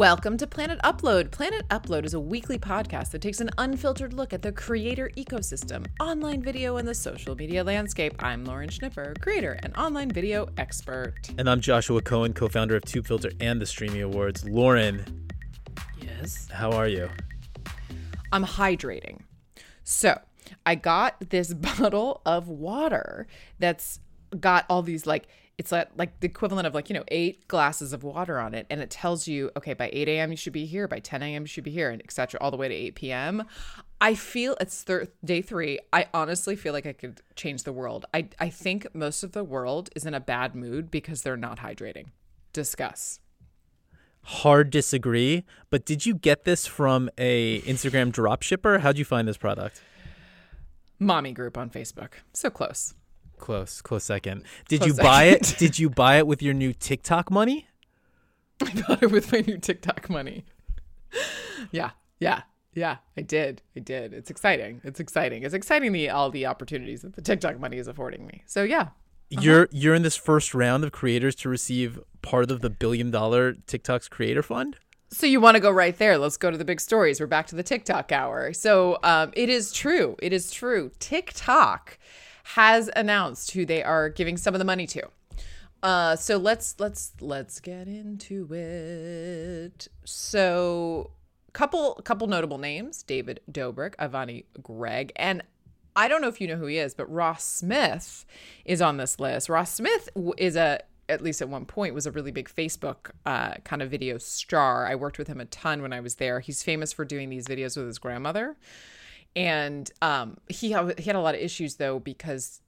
Welcome to Planet Upload. Planet Upload is a weekly podcast that takes an unfiltered look at the creator ecosystem, online video, and the social media landscape. I'm Lauren Schnipper, creator and online video expert. And I'm Joshua Cohen, co founder of TubeFilter and the Streamy Awards. Lauren, Yes. how are you? I'm hydrating. So I got this bottle of water that's got all these like it's like, like the equivalent of like you know eight glasses of water on it and it tells you okay by 8 a.m you should be here by 10 a.m you should be here and etc all the way to 8 p.m i feel it's thir- day three i honestly feel like i could change the world. I, I think most of the world is in a bad mood because they're not hydrating. Discuss. Hard disagree, but did you get this from a Instagram drop shipper? How'd you find this product? mommy group on facebook. So close Close, close second. Did Close you buy it? Did you buy it with your new TikTok money? I bought it with my new TikTok money. yeah, yeah, yeah. I did. I did. It's exciting. It's exciting. It's exciting the all the opportunities that the TikTok money is affording me. So yeah. You're you're in this first round of creators to receive part of the billion dollar TikTok's creator fund. So you want to go right there? Let's go to the big stories. We're back to the TikTok hour. So um, it is true. It is true. TikTok has announced who they are giving some of the money to. Uh, so let's let's let's get into it. So couple couple notable names: David Dobrik, Ivani Greg, and I don't know if you know who he is, but Ross Smith is on this list. Ross Smith is a at least at one point was a really big Facebook uh, kind of video star. I worked with him a ton when I was there. He's famous for doing these videos with his grandmother, and um, he ha- he had a lot of issues though because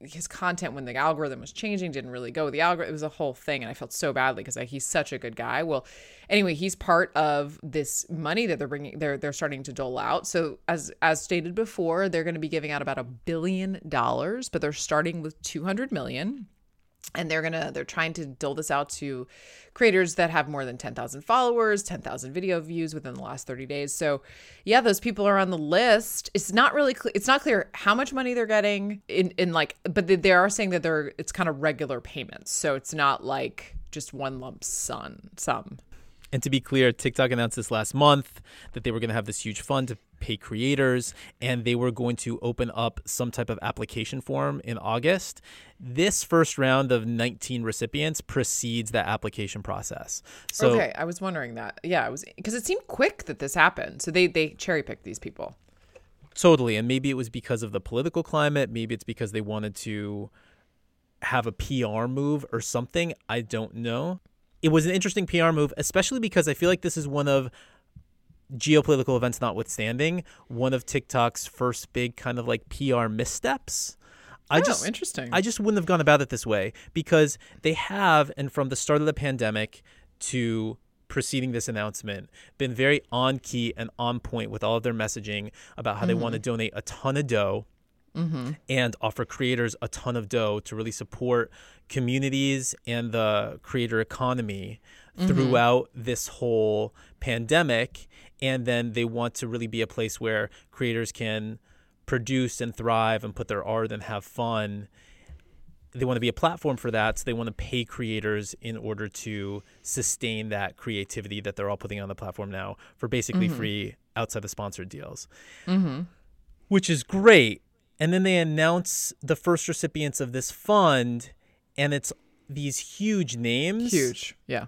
his content when the algorithm was changing didn't really go with the algorithm. It was a whole thing, and I felt so badly because like, he's such a good guy. Well, anyway, he's part of this money that they're bringing. They're they're starting to dole out. So as as stated before, they're going to be giving out about a billion dollars, but they're starting with two hundred million and they're gonna they're trying to dole this out to creators that have more than 10,000 followers 10,000 video views within the last 30 days. So yeah those people are on the list. It's not really cl- it's not clear how much money they're getting in in like but they, they are saying that they're it's kind of regular payments. So it's not like just one lump sum sum And to be clear, TikTok announced this last month that they were going to have this huge fund to pay creators and they were going to open up some type of application form in August. This first round of 19 recipients precedes that application process. So okay i was wondering that yeah it was because it seemed quick that this happened so they they cherry picked these people Totally. And maybe it was because of the political climate. Maybe it's because they wanted to have a PR move or something. I don't know. It was an interesting PR move, especially because I feel like this is one of geopolitical events notwithstanding, one of TikTok's first big kind of like PR missteps. I oh just interesting. I just wouldn't have gone about it this way because they have, and from the start of the pandemic to preceding this announcement, been very on key and on point with all of their messaging about how they want to mm-hmm. donate a ton of dough Mm-hmm. and offer creators a ton of dough to really support communities and the creator economy mm-hmm. throughout this whole pandemic. And then they want to really be a place where creators can produce and thrive and put their art and have fun. They want to be a platform for that. So they want to pay creators in order to sustain that creativity that they're all putting on the platform now for basically mm-hmm. free outside the sponsored deals which is great. And then they announce the first recipients of this fund, and it's these huge names. huge yeah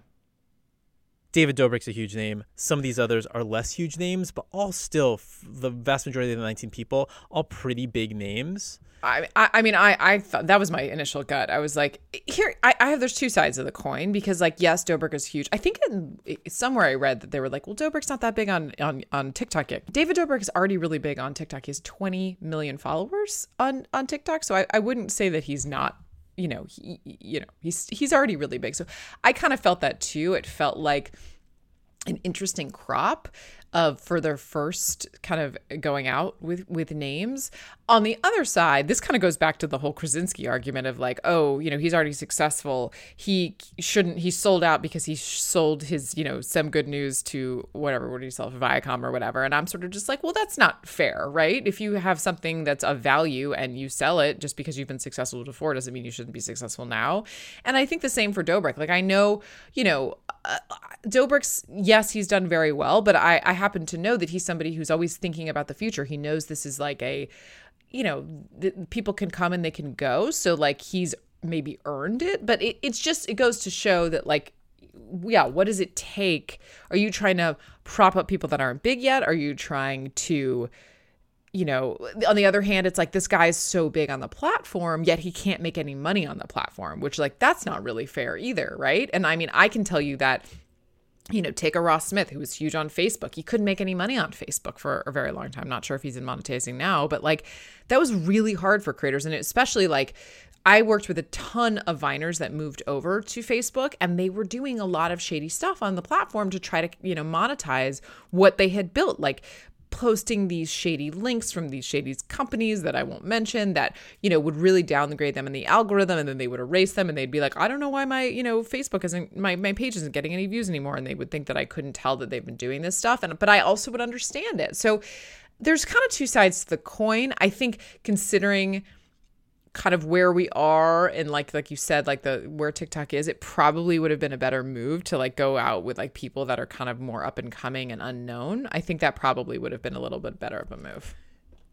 David Dobrik's a huge name. Some of these others are less huge names, but all still, the vast majority of the 19 people, all pretty big names. I, I mean, I, I thought that was my initial gut. I was like, here, I, I have, there's two sides of the coin because, like, yes, Dobrik is huge. I think in, somewhere I read that they were like, well, Dobrik's not that big on, on, on TikTok yet. David Dobrik is already really big on TikTok. He has 20 million followers on, on TikTok. So I, I wouldn't say that he's not, you know, he, you know, he's, he's already really big. So I kind of felt that too. It felt like, an interesting crop of for their first kind of going out with with names. On the other side, this kind of goes back to the whole Krasinski argument of like, oh, you know, he's already successful. He shouldn't. He sold out because he sold his, you know, some good news to whatever. What did he sell? Viacom or whatever. And I'm sort of just like, well, that's not fair, right? If you have something that's of value and you sell it just because you've been successful before doesn't mean you shouldn't be successful now. And I think the same for Dobrik. Like I know, you know. Uh, Dobrik's, yes, he's done very well, but I, I happen to know that he's somebody who's always thinking about the future. He knows this is like a, you know, people can come and they can go. So like he's maybe earned it, but it, it's just, it goes to show that like, yeah, what does it take? Are you trying to prop up people that aren't big yet? Are you trying to, you know, on the other hand, it's like this guy is so big on the platform, yet he can't make any money on the platform, which, like, that's not really fair either, right? And I mean, I can tell you that, you know, take a Ross Smith who was huge on Facebook. He couldn't make any money on Facebook for a very long time. Not sure if he's in monetizing now, but like that was really hard for creators. And especially like I worked with a ton of Viners that moved over to Facebook and they were doing a lot of shady stuff on the platform to try to, you know, monetize what they had built. Like posting these shady links from these shady companies that I won't mention that, you know, would really downgrade them in the algorithm and then they would erase them and they'd be like, I don't know why my, you know, Facebook isn't my, my page isn't getting any views anymore. And they would think that I couldn't tell that they've been doing this stuff. And but I also would understand it. So there's kind of two sides to the coin. I think considering kind of where we are and like like you said like the where TikTok is it probably would have been a better move to like go out with like people that are kind of more up and coming and unknown. I think that probably would have been a little bit better of a move.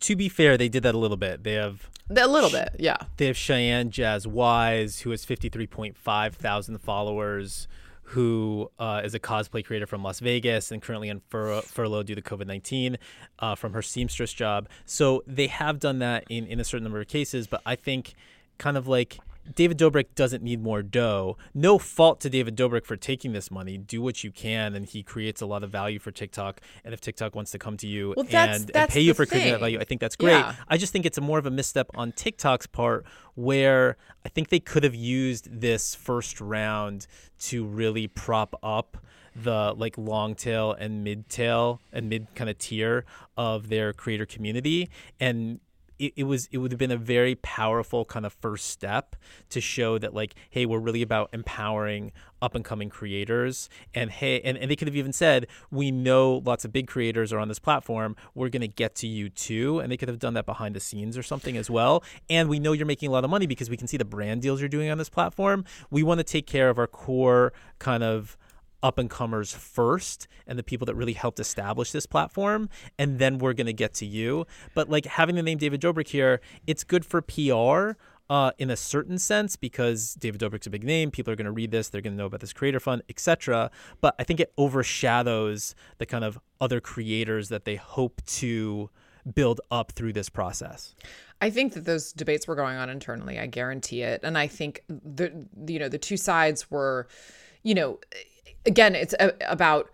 To be fair they did that a little bit. They have a little bit yeah. they have Cheyenne Jazz Wise who has 53.5 thousand followers who uh, is a cosplay creator from Las Vegas and currently on fur- furlough due to COVID 19 uh, from her seamstress job. So they have done that in, in a certain number of cases, but I think kind of like David Dobrik doesn't need more dough. No fault to David Dobrik for taking this money. Do what you can, and he creates a lot of value for TikTok. And if TikTok wants to come to you well, that's, and, that's and pay you for thing. creating that value, I think that's great. Yeah. I just think it's a more of a misstep on TikTok's part, where I think they could have used this first round to really prop up the like long tail and mid tail and mid kind of tier of their creator community and it, it was it would have been a very powerful kind of first step to show that like hey we're really about empowering up and coming creators. And hey and, and they could have even said we know lots of big creators are on this platform. We're going to get to you too. And they could have done that behind the scenes or something as well. And we know you're making a lot of money because we can see the brand deals you're doing on this platform. We want to take care of our core kind of up and comers first and the people that really helped establish this platform and then we're going to get to you but like having the name david dobrik here it's good for pr uh, in a certain sense because david dobrik's a big name people are going to read this they're going to know about this creator fund etc but i think it overshadows the kind of other creators that they hope to build up through this process I think that those debates were going on internally. I guarantee it. And I think the you know the two sides were, you know, again, it's a, about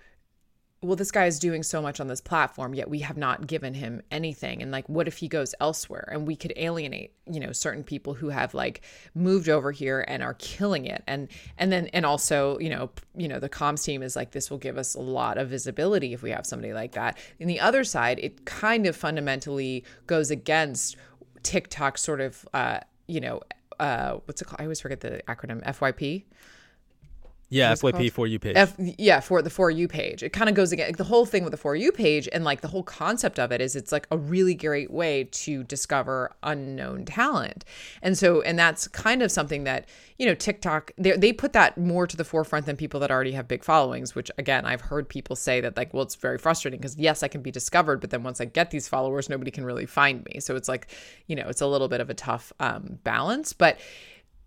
well, this guy is doing so much on this platform, yet we have not given him anything. And like, what if he goes elsewhere? And we could alienate, you know, certain people who have like moved over here and are killing it. And and then and also, you know, you know, the comms team is like, this will give us a lot of visibility if we have somebody like that. In the other side, it kind of fundamentally goes against TikTok sort of uh, you know, uh, what's it called? I always forget the acronym FYP. Yeah, FYP for you page. F, yeah, for the for you page. It kind of goes again. like The whole thing with the for you page and like the whole concept of it is it's like a really great way to discover unknown talent. And so, and that's kind of something that you know TikTok they they put that more to the forefront than people that already have big followings. Which again, I've heard people say that like, well, it's very frustrating because yes, I can be discovered, but then once I get these followers, nobody can really find me. So it's like, you know, it's a little bit of a tough um, balance, but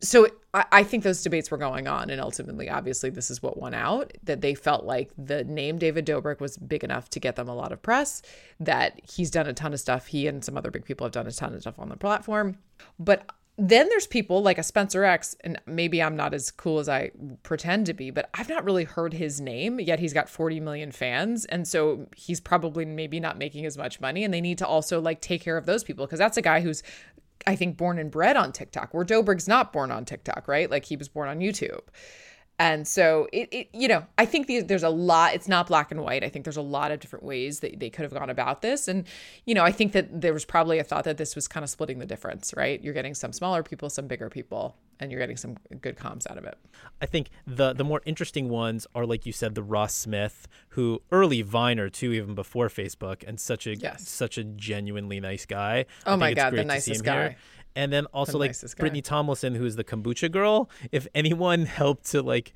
so I, think those debates were going on, and ultimately, obviously, this is what won out. That they felt like the name David Dobrik was big enough to get them a lot of press. That he's done a ton of stuff. He and some other big people have done a ton of stuff on the platform. But then there's people like a Spencer X, and maybe I'm not as cool as I pretend to be, but I've not really heard his name yet. He's got 40 million fans, and so he's probably maybe not making as much money. And they need to also like take care of those people because that's a guy who's I think born and bred on TikTok, where Dobrik's not born on TikTok, right? Like he was born on YouTube. And so it, it you know, I think the, there's a lot, it's not black and white. I think there's a lot of different ways that they could have gone about this. And, you know, I think that there was probably a thought that this was kind of splitting the difference, right? You're getting some smaller people, some bigger people, and you're getting some good comms out of it. I think the the more interesting ones are like you said, the Ross Smith, who early Viner too, even before Facebook, and such a Yes. such a genuinely nice guy. Oh I my God, the nicest guy. here. And then also like. Brittany Tomlinson, who is the kombucha girl. If anyone helped to like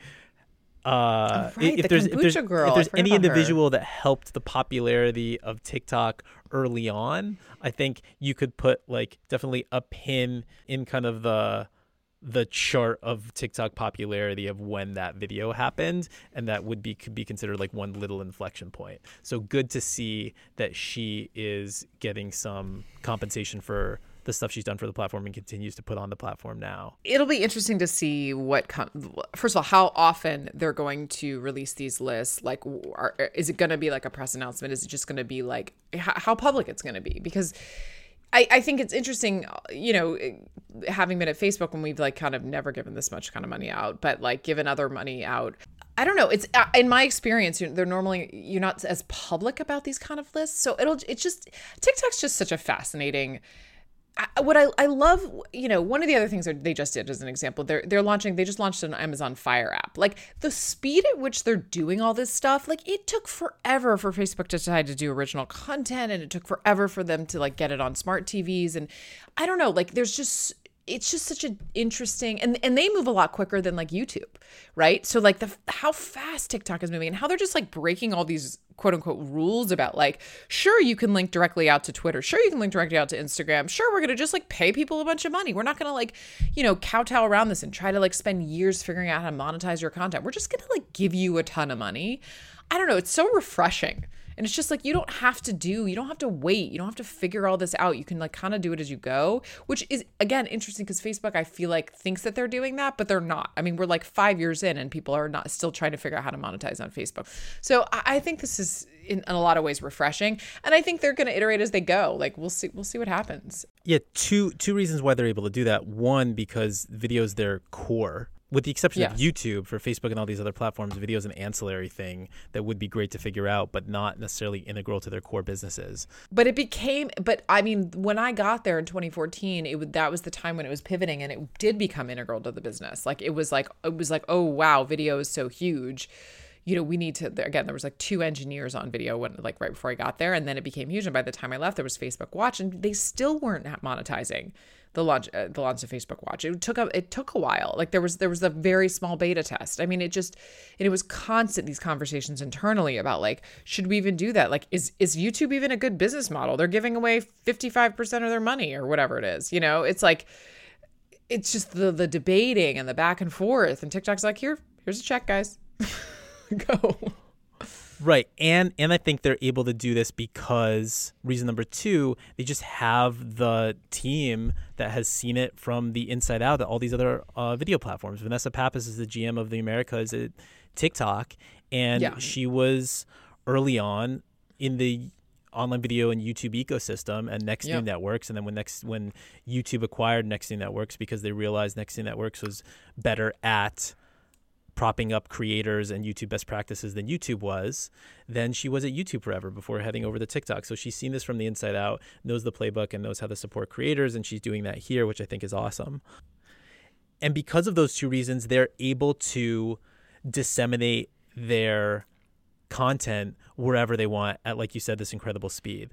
uh, Oh, right, if the there's if there's, girl, if there's any about her. individual that helped the popularity of TikTok early on, I think you could put like definitely a pin in kind of the the chart of TikTok popularity of when that video happened, and that would be could be considered like one little inflection point. So good to see that she is getting some compensation for the stuff she's done for the platform and continues to put on the platform now. It'll be interesting to see what com- first of all how often they're going to release these lists. Like, are, is it going to be like a press announcement? Is it just going to be like h- how public it's going to be? Because I, I think it's interesting, you know, having been at Facebook when we've like kind of never given this much kind of money out, but like given other money out. I don't know. It's uh, in my experience, they're normally you're not as public about these kind of lists, so it'll it's just TikTok's just such a fascinating What I, I love, you know, one of the other things they just did as an example, they're they're launching, they just launched an Amazon Fire app. Like the speed at which they're doing all this stuff, like it took forever for Facebook to decide to do original content, and it took forever for them to like get it on smart TVs, and I don't know, like there's just it's just such an interesting and and they move a lot quicker than like YouTube, right? So like the how fast TikTok is moving and how they're just like breaking all these quote unquote rules about like sure you can link directly out to Twitter, sure you can link directly out to Instagram, sure we're going to just like pay people a bunch of money. We're not going to like, you know, kowtow around this and try to like spend years figuring out how to monetize your content. We're just going to like give you a ton of money. I don't know, it's so refreshing. And it's just like you don't have to do, you don't have to wait, you don't have to figure all this out. You can like kind of do it as you go, which is again interesting because Facebook, I feel like thinks that they're doing that, but they're not. I mean, we're like five years in and people are not still trying to figure out how to monetize on Facebook. So I, I think this is in, in a lot of ways refreshing. And I think they're gonna iterate as they go. Like we'll see we'll see what happens. Yeah, two two reasons why they're able to do that. One, because video is their core. With the exception of YouTube, for Facebook and all these other platforms, video is an ancillary thing that would be great to figure out, but not necessarily integral to their core businesses. but it became but i mean when i got there in 2014 it would that was the time when it was pivoting and it did become integral to the business. Like it was like it was like oh wow video is so huge. You know we need to again there was like two engineers on video when like right before i got there and then it became huge. And by the time i left there was facebook watch and they still weren't monetizing the launch uh, the launch of Facebook Watch. It took a it took a while. Like there was there was a very small beta test. I mean, it just and it was constant these conversations internally about like should we even do that? Like is is YouTube even a good business model? They're giving away 55% of their money or whatever it is. You know, it's like it's just the the debating and the back and forth and TikTok's like, "Here, here's a check, guys." Go. Right. And and I think they're able to do this because reason number 2, they just have the team that has seen it from the inside out at all these other uh, video platforms. Vanessa Pappas is the GM of the Americas at TikTok and Yeah. she was early on in the online video and YouTube ecosystem and Next New Yep. Networks and then when next when YouTube acquired Next New Networks because they realized Next New Networks was better at propping up creators and YouTube best practices than YouTube was, then she was at YouTube forever before heading over to TikTok. So she's seen this from the inside out, knows the playbook, and knows how to support creators, and she's doing that here, which I think is awesome. And because of those two reasons, they're able to disseminate their content wherever they want at, like you said, this incredible speed.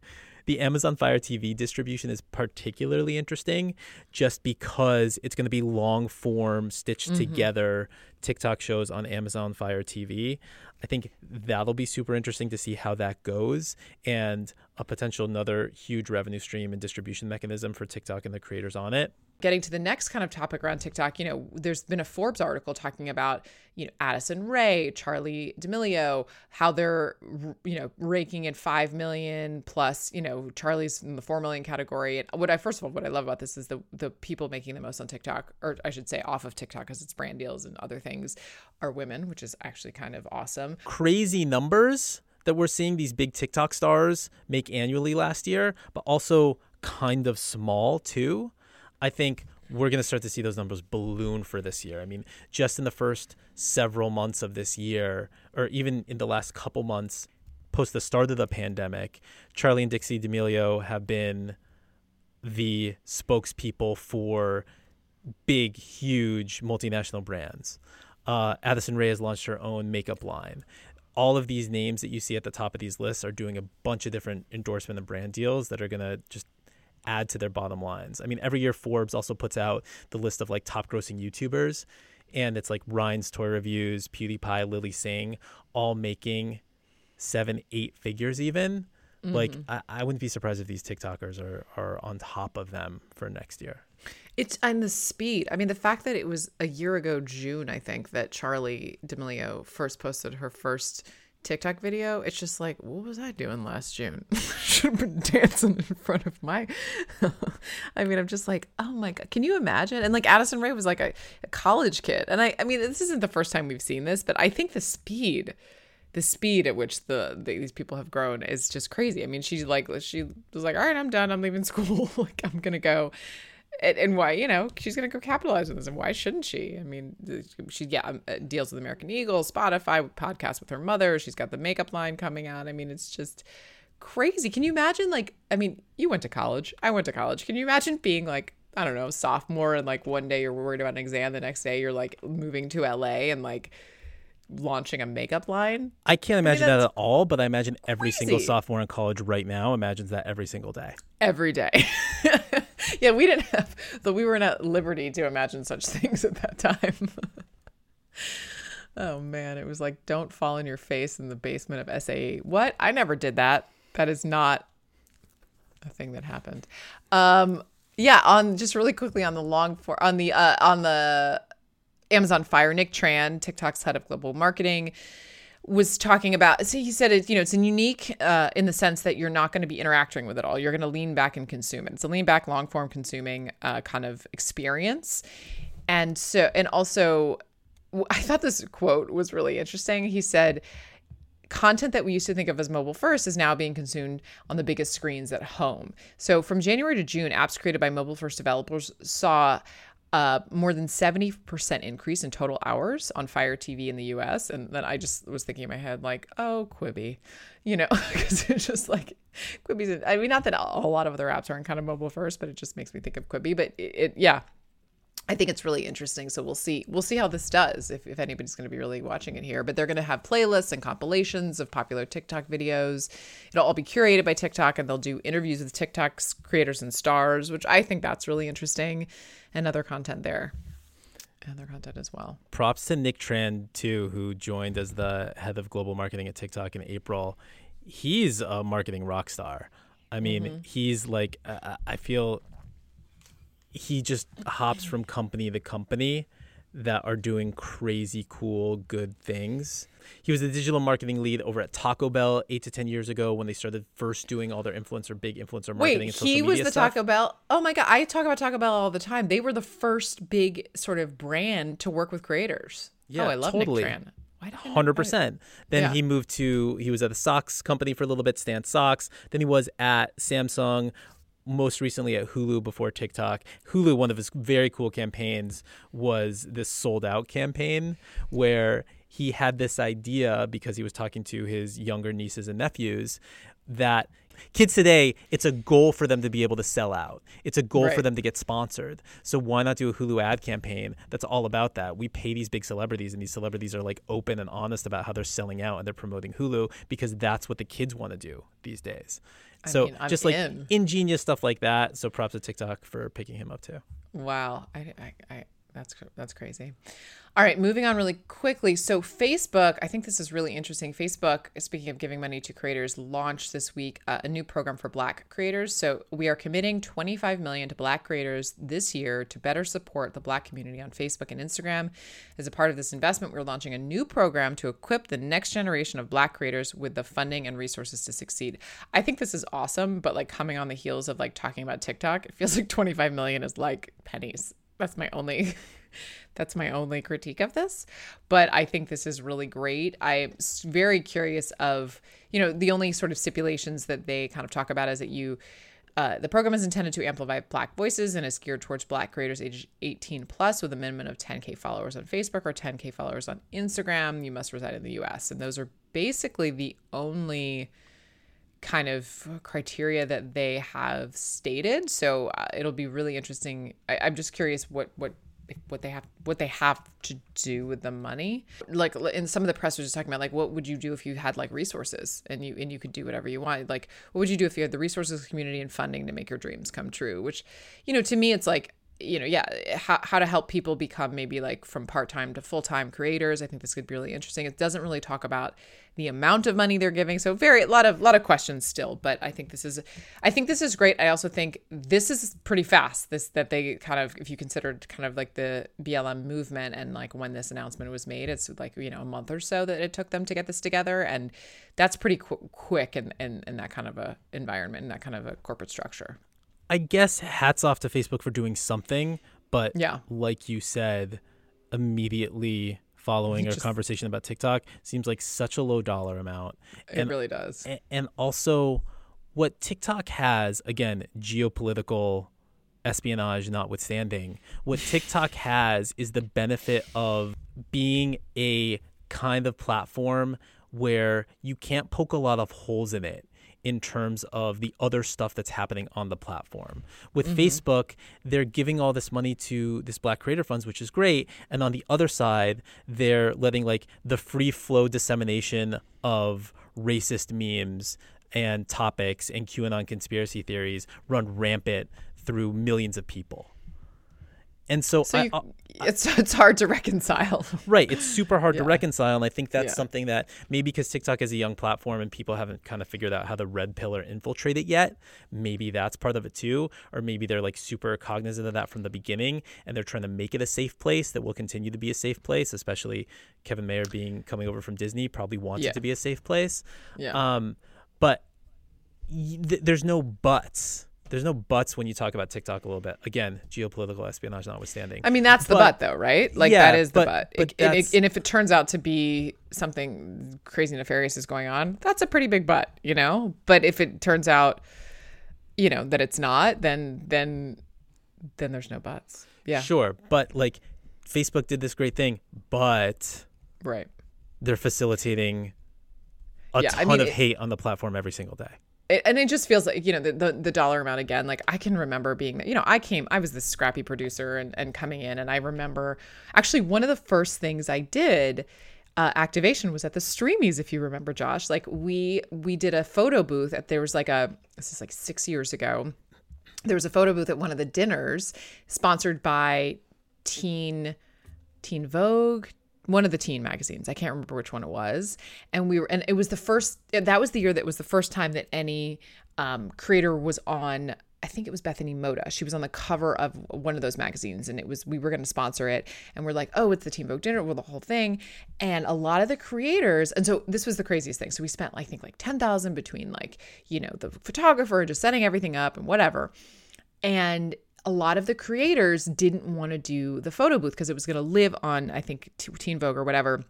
The Amazon Fire TV distribution is particularly interesting just because it's going to be long form, stitched mm-hmm. together TikTok shows on Amazon Fire TV. I think that'll be super interesting to see how that goes and a potential another huge revenue stream and distribution mechanism for TikTok and the creators on it. Getting to the next kind of topic around TikTok, you know, there's been a Forbes article talking about, you know, Addison Rae, Charlie D'Amelio, how they're, you know, raking in 5 million plus, you know, Charlie's in the 4 million category. And what I, first of all, what I love about this is the, the people making the most on TikTok, or I should say off of TikTok because it's brand deals and other things are women, which is actually kind of awesome. crazy numbers that we're seeing these big TikTok stars make annually last year, but also kind of small too. I think we're going to start to see those numbers balloon for this year. I mean, just in the first several months of this year, or even in the last couple months post the start of the pandemic, Charlie and Dixie D'Amelio have been the spokespeople for big, huge multinational brands. Uh, Addison Rae has launched her own makeup line. All of these names that you see at the top of these lists are doing a bunch of different endorsement and brand deals that are going to just add to their bottom lines. I mean, every year Forbes also puts out the list of like top grossing YouTubers. and it's like Ryan's toy reviews, PewDiePie, Lilly Singh, all making seven, eight figures even. Mm-hmm. Like I, I wouldn't be surprised if these TikTokers are are on top of them for next year. It's and the speed. I mean, the fact that it was a year ago, June, I think, that Charlie D'Amelio first posted her first TikTok video. It's just like, what was I doing last June? Should have been dancing in front of my. I mean, I'm just like, oh my god, can you imagine? And like Addison Rae was like a, a college kid, and I, I mean, this isn't the first time we've seen this, but I think the speed the speed at which the, the, these people have grown is just crazy. I mean, she's like she was like, "All right, I'm done. I'm leaving school. like I'm to go and, and, why you know she's going to go capitalize on this and why shouldn't she i mean she yeah um, uh, deals with american eagle spotify podcast with her mother she's got the makeup line coming out i mean it's just crazy can you imagine like i mean you went to college i went to college can you imagine being like i don't know sophomore and like one day you're worried about an exam the next day you're like moving to la and like launching a makeup line. I can't imagine I mean, that at all, but I imagine every crazy. single sophomore in college right now imagines that every single day. Every day. yeah, we didn't have, though we weren't at liberty to imagine such things at that time. oh man, it was like, don't fall on your face in the basement of SAE. What? I never did that. That is not a thing that happened. Um, yeah, on just really quickly on the long for on the uh on the Amazon Fire, Nick Tran, TikTok's head of global marketing, was talking about. So he said it's you know it's unique uh, in the sense that you're not going to be interacting with it all. You're going to lean back and consume it. It's a lean back, long form consuming uh, kind of experience, and so and also I thought this quote was really interesting. He said. Content that we used to think of as mobile first is now being consumed on the biggest screens at home. So, from January to June, apps created by mobile first developers saw uh, more than 70% increase in total hours on Fire TV in the US. And then I just was thinking in my head, like, oh, Quibi, you know, because it's just like Quibi's, I mean, not that a lot of other apps aren't kind of mobile first, but it just makes me think of Quibi. But it, it yeah, I think it's really interesting. So we'll see. We'll see how this does. If, if anybody's going to be really watching it here, but they're going to have playlists and compilations of popular TikTok videos. It'll all be curated by TikTok, and they'll do interviews with TikTok's creators and stars, which I think that's really interesting, and other content there, and other content as well. Props to Nick Tran too, who joined as the head of global marketing at TikTok in April. He's a marketing rock star. I mean, mm-hmm. he's like uh, I feel he just hops from company to company that are doing crazy cool good things. He was the digital marketing lead over at Taco Bell eight to ten years ago when they started first doing all their influencer, big influencer marketing. Wait, he was the stuff. Taco Bell. Oh my god, I talk about Taco Bell all the time. They were the first big sort of brand to work with creators. Yeah, oh, I love totally. Nick Tran. Hundred percent. Then yeah. he moved to he was at the socks company for a little bit, Stance Socks. Then he was at Samsung most recently at Hulu before TikTok. Hulu, one of his very cool campaigns was this sold out campaign where he had this idea because he was talking to his younger nieces and nephews that kids today, it's a goal for them to be able to sell out. It's a goal right. for them to get sponsored. So why not do a Hulu ad campaign that's all about that? We pay these big celebrities, and these celebrities are like open and honest about how they're selling out and they're promoting Hulu because that's what the kids want to do these days. I so mean, just like in. ingenious stuff like that. So props to TikTok for picking him up too. Wow, I, I, I that's that's crazy. All right, moving on really quickly. So, Facebook, I think this is really interesting. Facebook, speaking of giving money to creators, launched this week uh, a new program for Black creators. So, we are committing 25 million to Black creators this year to better support the Black community on Facebook and Instagram. As a part of this investment, we're launching a new program to equip the next generation of Black creators with the funding and resources to succeed. I think this is awesome, but like coming on the heels of like talking about TikTok, it feels like 25 million is like pennies. That's my only that's my only critique of this but i think this is really great. I'm very curious of you know the only sort of stipulations that they kind of talk about is that you uh, the program is intended to amplify black voices and is geared towards black creators age 18 plus with a minimum of 10k followers on facebook or 10k followers on instagram. You must reside in the us and those are basically the only kind of criteria that they have stated. So uh, it'll be really interesting. I, i'm just curious what what what they have what they have to do with the money. Like in some of the press was just talking about like what would you do if you had like resources and you and you could do whatever you wanted like what would you do if you had the resources community and funding to make your dreams come true? Which you know to me it's like you know, yeah, how, how to help people become maybe like from part time to full time creators. I think this could be really interesting. It doesn't really talk about the amount of money they're giving, so very a lot of lot of questions still. But I think this is, I think this is great. I also think this is pretty fast. This that they kind of, if you considered kind of like the BLM movement and like when this announcement was made, it's like you know a month or so that it took them to get this together, and that's pretty qu- quick in, in in that kind of a environment, in that kind of a corporate structure. I guess hats off to Facebook for doing something, but Yeah. like you said, immediately following our Just- conversation about TikTok seems like such a low dollar amount. It really does. And also what TikTok has, again, geopolitical espionage notwithstanding, what TikTok has is the benefit of being a kind of platform where you can't poke a lot of holes in it in terms of the other stuff that's happening on the platform. With mm-hmm. Facebook, they're giving all this money to this Black Creator Funds, which is great. And on the other side, they're letting like the free flow dissemination of racist memes and topics and QAnon conspiracy theories run rampant through millions of people. And so, So I- you, I- it's it's hard to reconcile. Right. It's super hard to reconcile. And I think that's Yeah. something that maybe because TikTok is a young platform and people haven't kind of figured out how the red pillar infiltrate it yet, maybe that's part of it too. Or maybe they're like super cognizant of that from the beginning and they're trying to make it a safe place that will continue to be a safe place, especially Kevin Mayer being coming over from Disney probably wants Yeah. it to be a safe place. Yeah. Um, but y- th- there's no buts. There's no buts when you talk about TikTok a little bit. Again, geopolitical espionage notwithstanding. I mean, that's the But- but, though, right? Like Yeah, that is the but- but. but It- and, it- and if it turns out to be something crazy nefarious is going on, that's a pretty big but, you know. But if it turns out, you know, that it's not, then then then there's no buts. Yeah. Sure, but like Facebook did this great thing, but Right. they're facilitating a Yeah, I ton mean, of it- hate on the platform every single day. It, and it just feels like you know the, the the dollar amount again like i can remember being you know i came i was this scrappy producer and, and coming in and i remember actually one of the first things i did uh, activation was at the streamies if you remember josh. Like we we did a photo booth at there was like a this is like six years ago. There was a photo booth at one of the dinners sponsored by teen Teen Vogue, one of the teen magazines. I can't remember which one it was. And we were, and it was the first, that was the year that was the first time that any um, creator was on. I think it was Bethany Mota. She was on the cover of one of those magazines, and it was we were going to sponsor it, and we're like, oh, it's the Teen Vogue dinner, well, the whole thing, and a lot of the creators, and so this was the craziest thing. So we spent, I think, like ten thousand between like you know the photographer, just setting everything up and whatever, and a lot of the creators didn't want to do the photo booth because it was going to live on i think teen vogue or whatever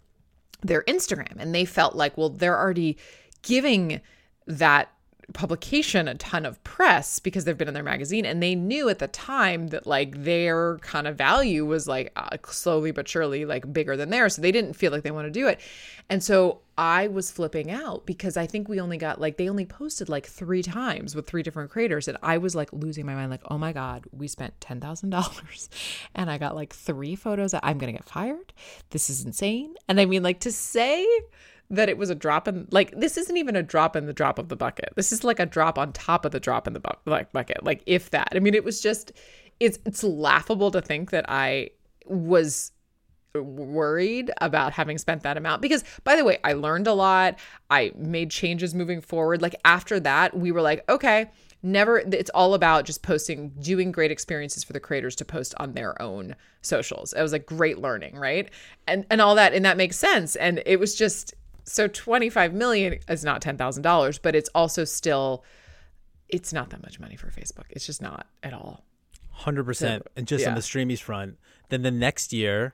their instagram. And they felt like well they're already giving that publication a ton of press because they've been in their magazine and they knew at the time that like their kind of value was like uh, slowly but surely like bigger than theirs so they didn't feel like they want to do it. And so i was flipping out because i think we only got like they only posted like three times with three different creators and i was like losing my mind like oh my god we spent $10000 and i got like three photos i'm gonna get fired? This is insane. And i mean like to say that it was a drop in like this isn't even a drop in the drop of the bucket. This is like a drop on top of the drop in the bu- like bucket. Like if that. I mean it was just it's it's laughable to think that I was worried about having spent that amount because by the way, I learned a lot. I made changes moving forward. Like after that, we were like, okay, never it's all about just posting doing great experiences for the creators to post on their own socials. It was like great learning, right? And and all that and that makes sense and it was just so 25 million is not $10,000, but it's also still it's not that much money for Facebook. It's just not at all. Hundred percent. And just on yeah. the streamies front, then the next year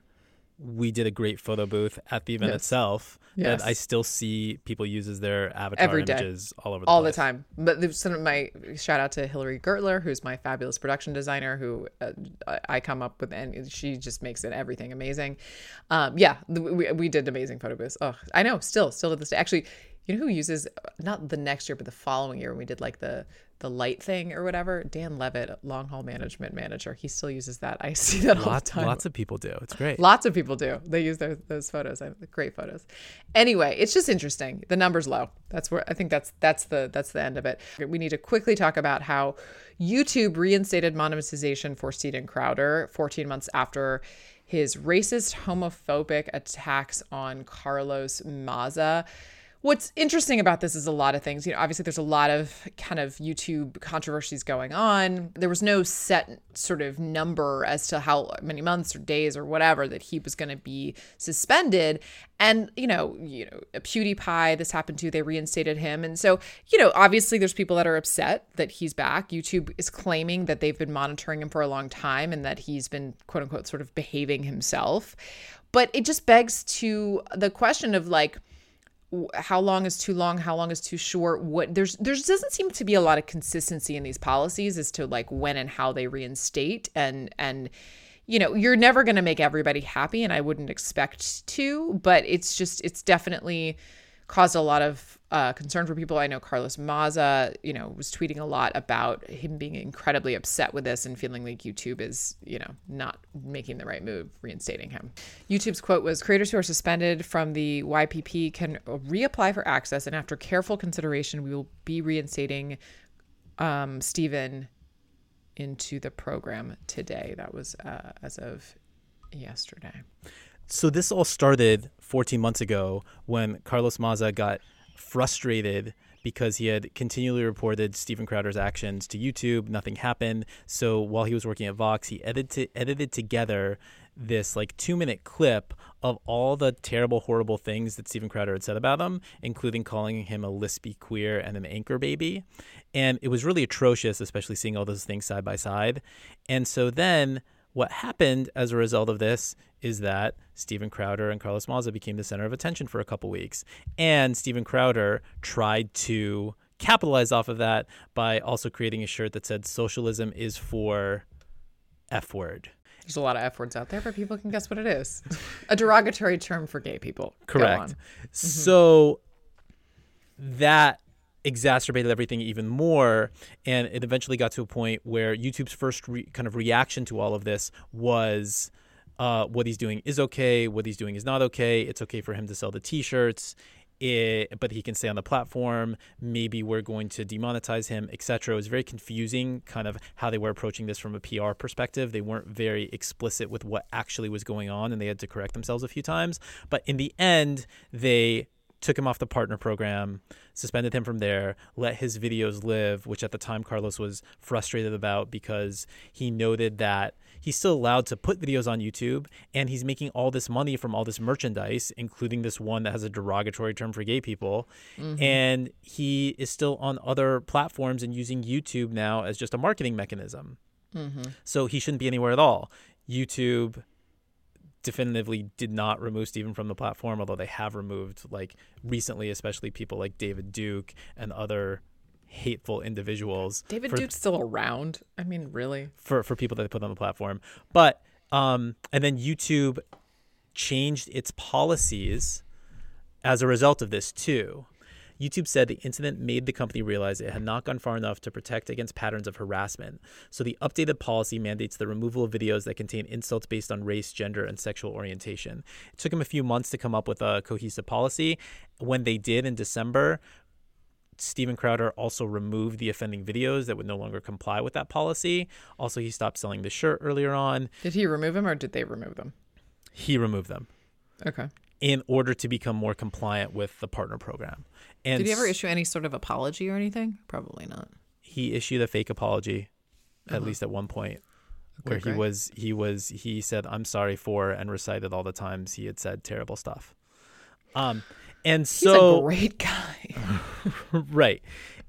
we did a great photo booth at the event Yes. itself Yes. that I still see people use as their avatar Every day. images all over the all the time. But some of my shout out to Hillary Gertler, who's my fabulous production designer, who uh, I- I come up with, and she just makes it everything amazing. Um, yeah, we, we did amazing photo booths. Oh, I know, still, still to this day. Actually, You know who uses not the next year, but the following year when we did like the the light thing or whatever? Dan Levitt, long haul management manager. He still uses that. I see that all the Lots, time. lots of people do. It's great. Lots of people do. They use their, those photos. Great photos. Anyway, it's just interesting. The number's low. That's where I think that's that's the that's the end of it. We need to quickly talk about how YouTube reinstated monetization for Steven Crowder 14 months after his racist, homophobic attacks on Carlos Maza. What's interesting about this is a lot of things. You know, obviously there's a lot of kind of YouTube controversies going on. There was no set sort of number as to how many months or days or whatever that he was going to be suspended. And you know, you know, PewDiePie, this happened to. They reinstated him, and so you know, obviously there's people that are upset that he's back. YouTube is claiming that they've been monitoring him for a long time and that he's been quote unquote sort of behaving himself. But it just begs to the question of like how long is too long how long is too short what there's there's doesn't seem to be a lot of consistency in these policies as to like when and how they reinstate and and you know you're never going to make everybody happy and i wouldn't expect to but it's just it's definitely caused a lot of uh, concern for people. I know Carlos Maza, you know, was tweeting a lot about him being incredibly upset with this and feeling like YouTube is, you know, not making the right move, reinstating him. YouTube's quote was Creators who are suspended from the YPP can reapply for access, and after careful consideration, we will be reinstating um, Steven into the program today. That was uh, as of yesterday. So this all started 14 months ago when Carlos Maza got frustrated because he had continually reported Steven Crowder's actions to YouTube. Nothing happened. So while he was working at Vox, he edited edited together this like two minute clip of all the terrible, horrible things that Steven Crowder had said about him, including calling him a lispy queer and an anchor baby. And it was really atrocious, especially seeing all those things side by side. And so then what happened as a result of this is that Steven Crowder and Carlos Maza became the center of attention for a couple weeks. And Steven Crowder tried to capitalize off of that by also creating a shirt that said socialism is for F word. There's a lot of F words out there, but people can guess what it is. a derogatory term for gay people. Correct. on. Mm-hmm. So that exacerbated everything even more and it eventually got to a point where YouTube's first re- kind of reaction to all of this was uh, what he's doing is okay what he's doing is not okay it's okay for him to sell the t-shirts it, but he can stay on the platform maybe we're going to demonetize him etc it was very confusing kind of how they were approaching this from a pr perspective. They weren't very explicit with what actually was going on and they had to correct themselves a few times. But in the end they took him off the partner program, suspended him from there, let his videos live, which at the time Carlos was frustrated about because he noted that he's still allowed to put videos on YouTube and he's making all this money from all this merchandise, including this one that has a derogatory term for gay people. Mm-hmm. And he is still on other platforms and using YouTube now as just a marketing mechanism. Mm-hmm. So he shouldn't be anywhere at all. YouTube definitively did not remove Steven from the platform, although they have removed, like recently, especially people like David Duke and other hateful individuals David for, Duke's still around. I mean, really? for for people that they put on the platform. But um, and then YouTube changed its policies as a result of this too. YouTube said the incident made the company realize it had not gone far enough to protect against patterns of harassment. So the updated policy mandates the removal of videos that contain insults based on race, gender, and sexual orientation. It took them a few months to come up with a cohesive policy. When they did in December, Steven Crowder also removed the offending videos that would no longer comply with that policy. Also, he stopped selling the shirt earlier on. Did he remove them or did they remove them? He removed them Okay. In order to become more compliant with the partner program. And Did he ever issue any sort of apology or anything? Probably not. he issued a fake apology, at least at one point, where he was he was he said I'm sorry for and recited all the times he had said terrible stuff. Um, and He's so a great guy. right.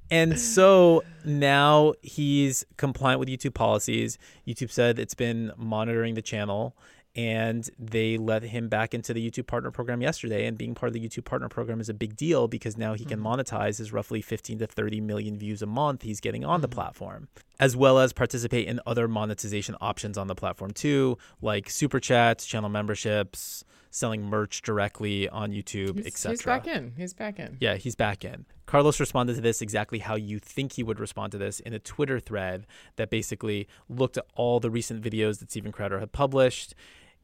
And so now he's compliant with YouTube policies. YouTube said it's been monitoring the channel and they let him back into the YouTube partner program yesterday. And being part of the YouTube partner program is a big deal because now he can mm-hmm. monetize his roughly 15 to 30 million views a month he's getting on the mm-hmm. platform. as well as participate in other monetization options on the platform too, like super chats, channel memberships, selling merch directly on YouTube, etc. He's back in. He's back in. Yeah, he's back in. Carlos responded to this exactly how you think he would respond to this in a Twitter thread that basically looked at all the recent videos that Steven Crowder had published,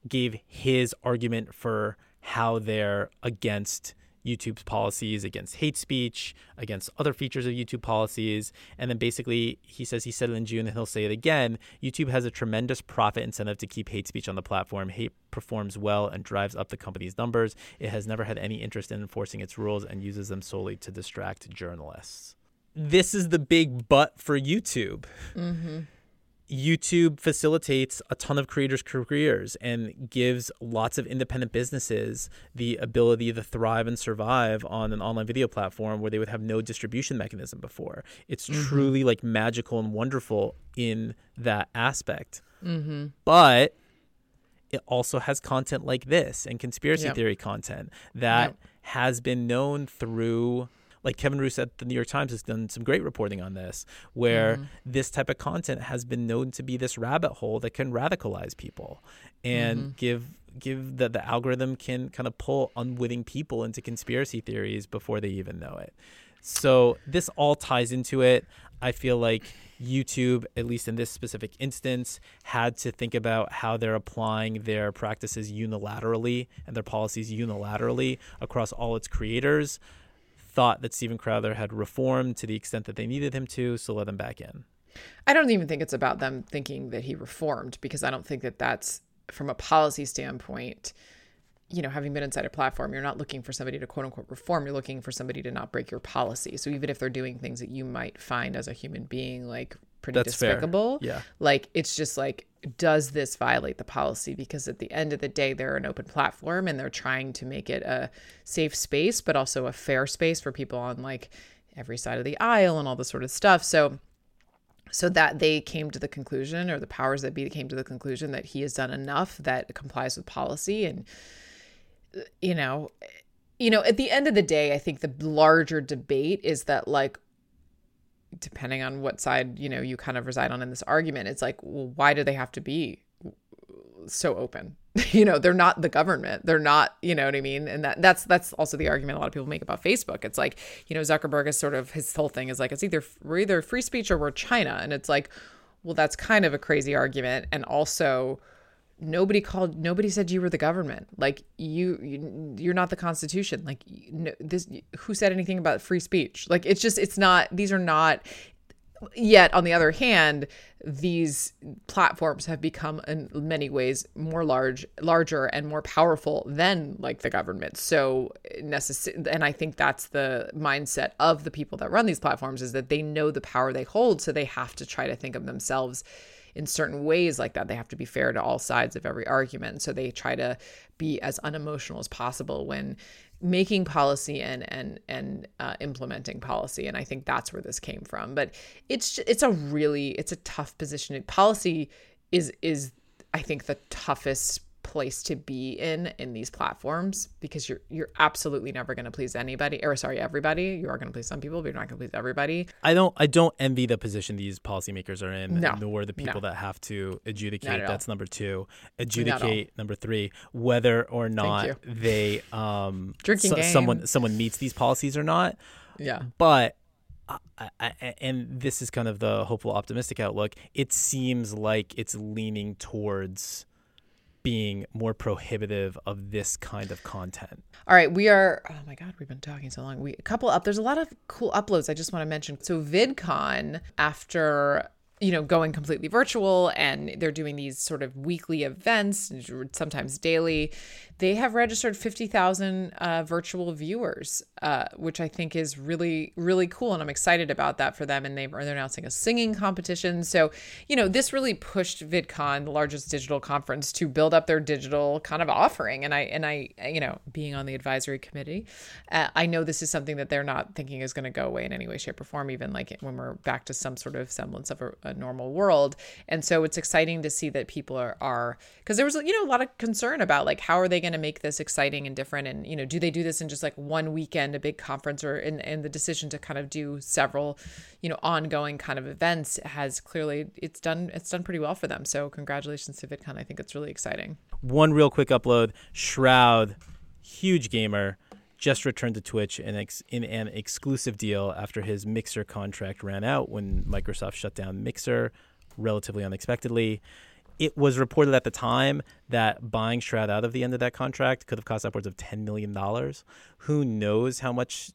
gave his argument for how they're against YouTube's policies against hate speech, against other features of YouTube policies. And then basically, he says he said it in June and he'll say it again. YouTube has a tremendous profit incentive to keep hate speech on the platform. Hate performs well and drives up the company's numbers. It has never had any interest in enforcing its rules and uses them solely to distract journalists. This is the big but for YouTube. Mm-hmm. YouTube facilitates a ton of creators' careers and gives lots of independent businesses the ability to thrive and survive on an online video platform where they would have no distribution mechanism before. It's mm-hmm. truly like magical and wonderful in that aspect. Mm-hmm. But it also has content like this and conspiracy Yep. theory content that Yep. has been known through like Kevin Roose at the New York Times has done some great reporting on this, where Mm-hmm. this type of content has been known to be this rabbit hole that can radicalize people and Mm-hmm. give give the the algorithm can kind of pull unwitting people into conspiracy theories before they even know it. So this all ties into it. I feel like YouTube, at least in this specific instance, had to think about how they're applying their practices unilaterally and their policies unilaterally across all its creators. Thought that Steven Crowder had reformed to the extent that they needed him to, so let him back in. I don't even think it's about them thinking that he reformed because I don't think that that's from a policy standpoint. You know, having been inside a platform, you're not looking for somebody to quote unquote reform. You're looking for somebody to not break your policy. So even if they're doing things that you might find as a human being like pretty That's fair. despicable, Yeah. like it's just like, does this violate the policy? Because at the end of the day, they're an open platform and they're trying to make it a safe space, but also a fair space for people on like every side of the aisle and all this sort of stuff. So so that they came to the conclusion or the powers that be came to the conclusion that he has done enough that complies with policy and you know you know at the end of the day i think the larger debate is that like depending on what side you know you kind of reside on in this argument it's like well why do they have to be so open? You know they're not the government. They're not you know what i mean? And that that's that's also the argument a lot of people make about facebook. It's like you know zuckerberg is sort of his whole thing is like it's either we're either free speech or we're china. And it's like well that's kind of a crazy argument. And also nobody called nobody said you were the government. Like you, you you're not the constitution. Like no, this who said anything about free speech? Like it's just it's not these are not yet on the other hand these platforms have become in many ways more large larger and more powerful than like the government. So necessary and i think that's the mindset of the people that run these platforms is that they know the power they hold so they have to try to think of themselves in certain ways like that. They have to be fair to all sides of every argument. So they try to be as unemotional as possible when making policy and and and uh, implementing policy. And i think that's where this came from. But it's it's a really it's a tough position. Policy is is i think the toughest place to be in in these platforms because you're you're absolutely never going to please anybody or sorry everybody you are going to please some people but you're not going to please everybody I don't I don't envy the position these policymakers are in, No. nor the people No. that have to adjudicate. That's number two. Adjudicate number three, whether or not they um Drinking so- someone someone meets these policies or not. yeah But I, I, and this is kind of the hopeful, optimistic outlook. It seems like it's leaning towards being more prohibitive of this kind of content. All right, we are. Oh my God, we've been talking so long. We a couple up. There's a lot of cool uploads. I just want to mention. So VidCon, after you know going completely virtual, and they're doing these sort of weekly events, sometimes daily. They have registered fifty thousand uh, virtual viewers, uh, which I think is really really cool, and I'm excited about that for them. And they are they're announcing a singing competition. So you know this really pushed VidCon, the largest digital conference, to build up their digital kind of offering. And I and I you know being on the advisory committee, uh, I know this is something that they're not thinking is going to go away in any way, shape, or form. Even like when we're back to some sort of semblance of a, a normal world. And so it's exciting to see that people are are because there was you know a lot of concern about like how are they going to make this exciting and different and you know do they do this in just like one weekend a big conference or and, and the decision to kind of do several, you know, ongoing kind of events has clearly it's done it's done pretty well for them. So congratulations to VidCon. I think it's really exciting. One real quick upload: Shroud, huge gamer, just returned to Twitch in, ex- in an exclusive deal after his Mixer contract ran out when Microsoft shut down Mixer relatively unexpectedly. It was reported at the time that buying Shroud out of the end of that contract could have cost upwards of $10 million. Who knows how much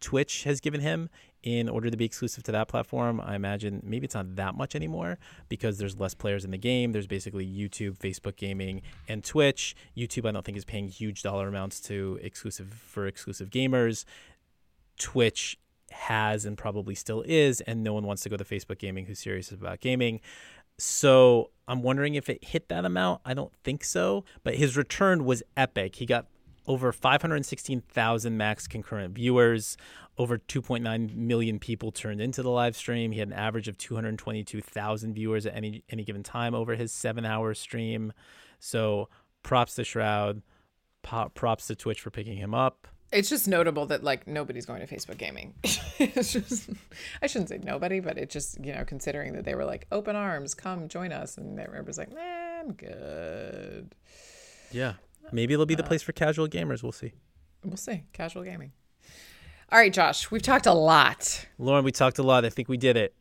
Twitch has given him in order to be exclusive to that platform. I imagine maybe it's not that much anymore because there's less players in the game. There's basically YouTube, Facebook gaming, and Twitch. YouTube, I don't think, is paying huge dollar amounts to exclusive for exclusive gamers. Twitch has and probably still is, and no one wants to go to Facebook gaming who's serious about gaming. So I'm wondering if it hit that amount. I don't think so, but his return was epic. He got over 516,000 max concurrent viewers. Over 2.9 million people turned into the live stream. He had an average of 222,000 viewers at any any given time over his seven-hour stream. So props to Shroud. Props to Twitch for picking him up. It's just notable that like nobody's going to Facebook gaming. it's just I shouldn't say nobody, but it just you know considering that they were like open arms, come join us, and everybody's like, man, I'm good. Yeah, maybe it'll be the uh, place for casual gamers. We'll see. We'll see. Casual gaming. All right, Josh, we've talked a lot. Lauren, we talked a lot. I think we did it.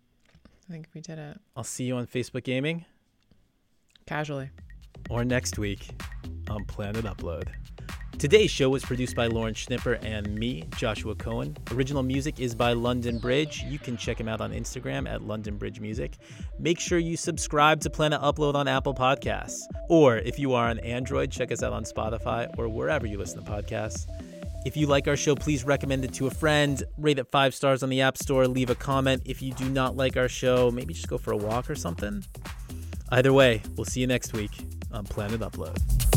I think we did it. I'll see you on Facebook Gaming. Casually. Or next week on Planet Upload. Today's show was produced by Lauren Schnipper and me, Joshua Cohen. Original music is by London Bridge. You can check him out on Instagram at London Bridge Music. Make sure you subscribe to Planet Upload on Apple Podcasts. Or if you are on Android, check us out on Spotify or wherever you listen to podcasts. If you like our show, please recommend it to a friend. Rate it five stars on the App Store. Leave a comment. If you do not like our show, maybe just go for a walk or something. Either way, we'll see you next week on Planet Upload.